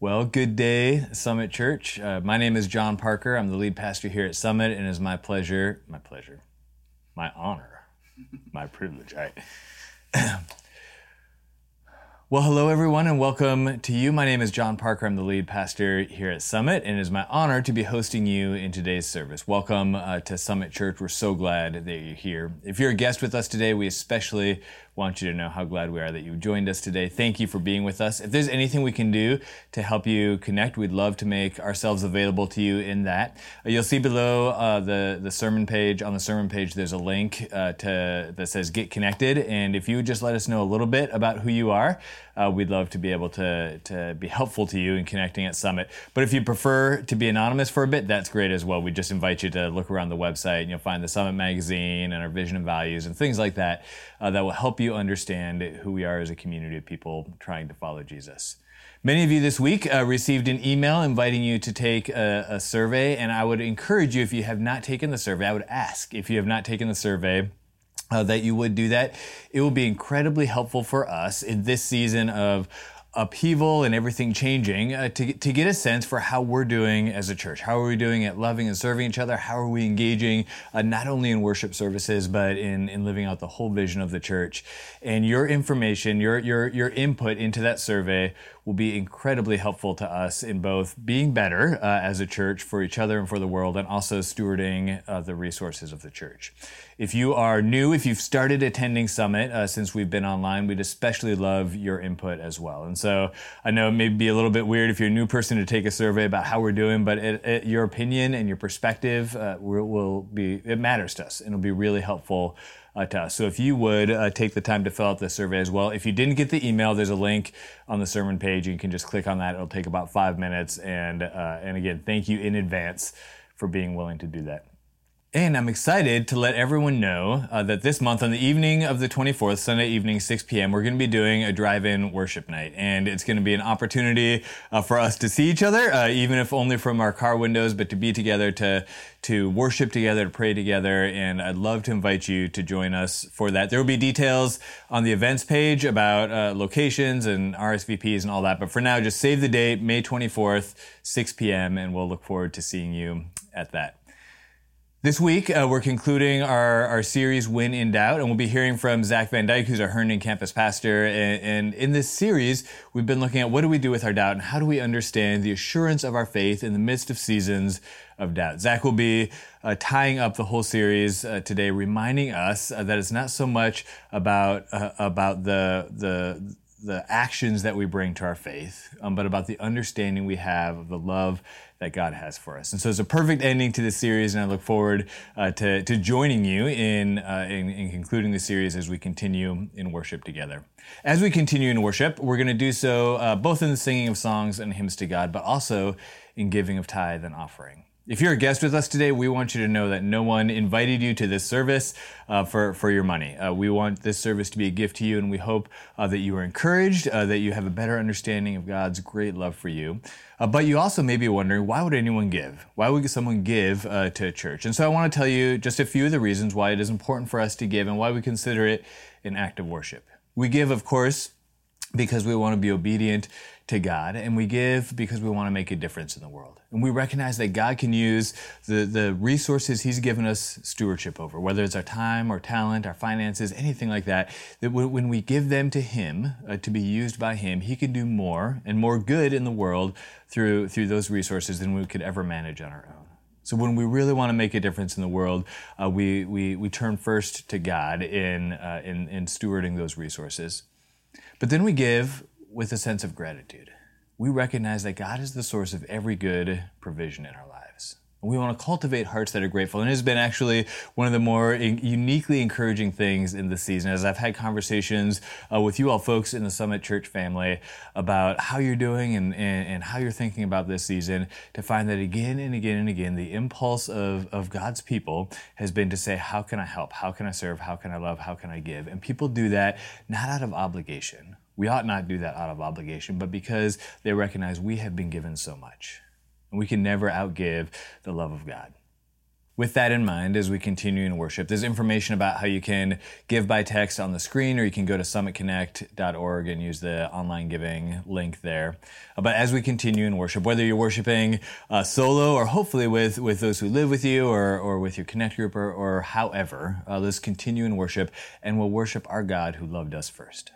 Well, good day, Summit Church. Uh, my name is John Parker. I'm the lead pastor here at Summit, and it is my pleasure, my pleasure, my honor, my privilege. I, well, hello, everyone, and welcome to you. My name is John Parker. I'm the lead pastor here at Summit, and it is my honor to be hosting you in today's service. Welcome uh, to Summit Church. We're so glad that you're here. If you're a guest with us today, we especially want you to know how glad we are that you joined us today. Thank you for being with us. If there's anything we can do to help you connect, we'd love to make ourselves available to you in that. Uh, you'll see below uh, the the sermon page. On the sermon page, there's a link uh, to that says "Get Connected," and if you would just let us know a little bit about who you are, uh, we'd love to be able to to be helpful to you in connecting at Summit. But if you prefer to be anonymous for a bit, that's great as well. We just invite you to look around the website, and you'll find the Summit magazine and our vision and values and things like that uh, that will help you understand who we are as a community of people trying to follow Jesus. Many of you this week uh, received an email inviting you to take a, a, survey, and I would encourage you, if you have not taken the survey, I would ask if you have not taken the survey. Uh, that you would do that. It will be incredibly helpful for us in this season of upheaval and everything changing uh, to, to get a sense for how we're doing as a church. How are we doing at loving and serving each other? How are we engaging uh, not only in worship services, but in, in living out the whole vision of the church? And your information, your, your, your input into that survey will be incredibly helpful to us in both being better uh, as a church for each other and for the world, and also stewarding uh, the resources of the church. If you are new, if you've started attending Summit uh, since we've been online, we'd especially love your input as well. And so I know it may be a little bit weird if you're a new person to take a survey about how we're doing, but it, it, your opinion and your perspective uh, will, will be, it matters to us and it'll be really helpful uh, to us. So if you would uh, take the time to fill out the survey as well. If you didn't get the email, there's a link on the sermon page. You can just click on that. It'll take about five minutes. And uh, and again, thank you in advance for being willing to do that. And I'm excited to let everyone know uh, that this month, on the evening of the 24th, Sunday evening, 6 p.m., we're going to be doing a drive in worship night. And it's going to be an opportunity uh, for us to see each other, uh, even if only from our car windows, but to be together, to, to worship together, to pray together. And I'd love to invite you to join us for that. There will be details on the events page about uh, locations and RSVPs and all that. But for now, just save the date, May 24th, 6 p.m., and we'll look forward to seeing you at that. This week, uh, we're concluding our, our series, When in Doubt, and we'll be hearing from Zach Van Dyke, who's our Herndon campus pastor. And, and, in this series, we've been looking at what do we do with our doubt and how do we understand the assurance of our faith in the midst of seasons of doubt. Zach will be uh, tying up the whole series uh, today, reminding us uh, that it's not so much about, uh, about the, the, the actions that we bring to our faith, um, but about the understanding we have of the love that God has for us. And so it's a perfect ending to this series, and I look forward uh, to, to joining you in, uh, in, in, concluding the series as we continue in worship together. As we continue in worship, we're going to do so uh, both in the singing of songs and hymns to God, but also in giving of tithe and offering. If you're a guest with us today, we want you to know that no one invited you to this service uh, for, for your money. Uh, we want this service to be a gift to you, and we hope uh, that you are encouraged, uh, that you have a better understanding of God's great love for you. Uh, but you also may be wondering, why would anyone give? Why would someone give uh, to a church? And so I want to tell you just a few of the reasons why it is important for us to give and why we consider it an act of worship. We give, of course, because we want to be obedient to God, and we give because we want to make a difference in the world. And we recognize that God can use the, the resources He's given us stewardship over, whether it's our time or talent, our finances, anything like that, that when we give them to Him uh, to be used by Him, He can do more and more good in the world through, through those resources than we could ever manage on our own. So when we really want to make a difference in the world, uh, we, we, we turn first to God in, uh, in, in stewarding those resources. But then we give with a sense of gratitude. We recognize that God is the source of every good provision in our lives. We want to cultivate hearts that are grateful. And it has been actually one of the more uniquely encouraging things in this season as I've had conversations uh, with you all folks in the Summit Church family about how you're doing and, and, and, how you're thinking about this season to find that again and again and again, the impulse of, of God's people has been to say, how can I help? How can I serve? How can I love? How can I give? And people do that not out of obligation we ought not do that out of obligation, but because they recognize we have been given so much. And we can never outgive the love of God. with that in mind, as we continue in worship, there's information about how you can give by text on the screen, or you can go to summitconnect.org and use the online giving link there. Uh, but as we continue in worship, whether you're worshiping uh, solo or hopefully with, with those who live with you or, or with your Connect group or, or however, uh, let's continue in worship and we'll worship our God who loved us first.